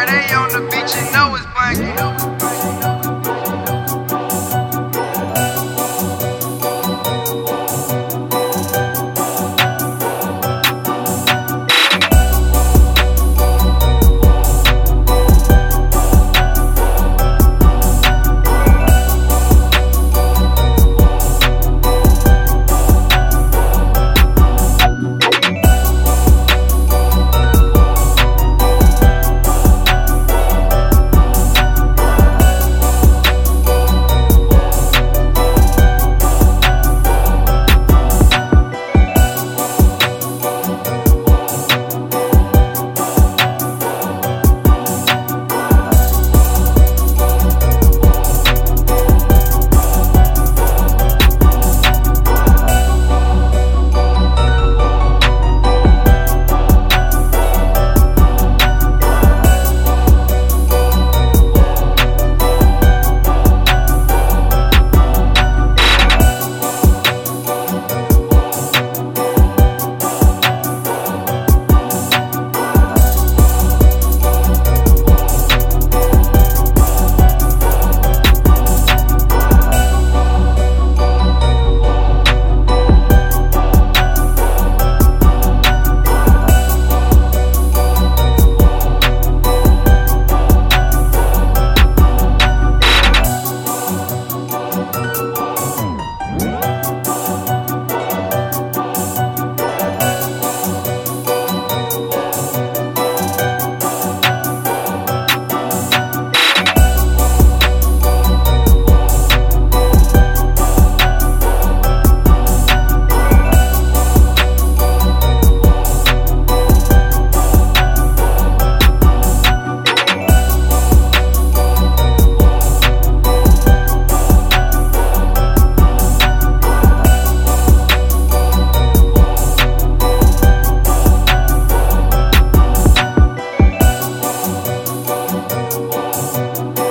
Girl, they on the beach, you know it's blanking. Música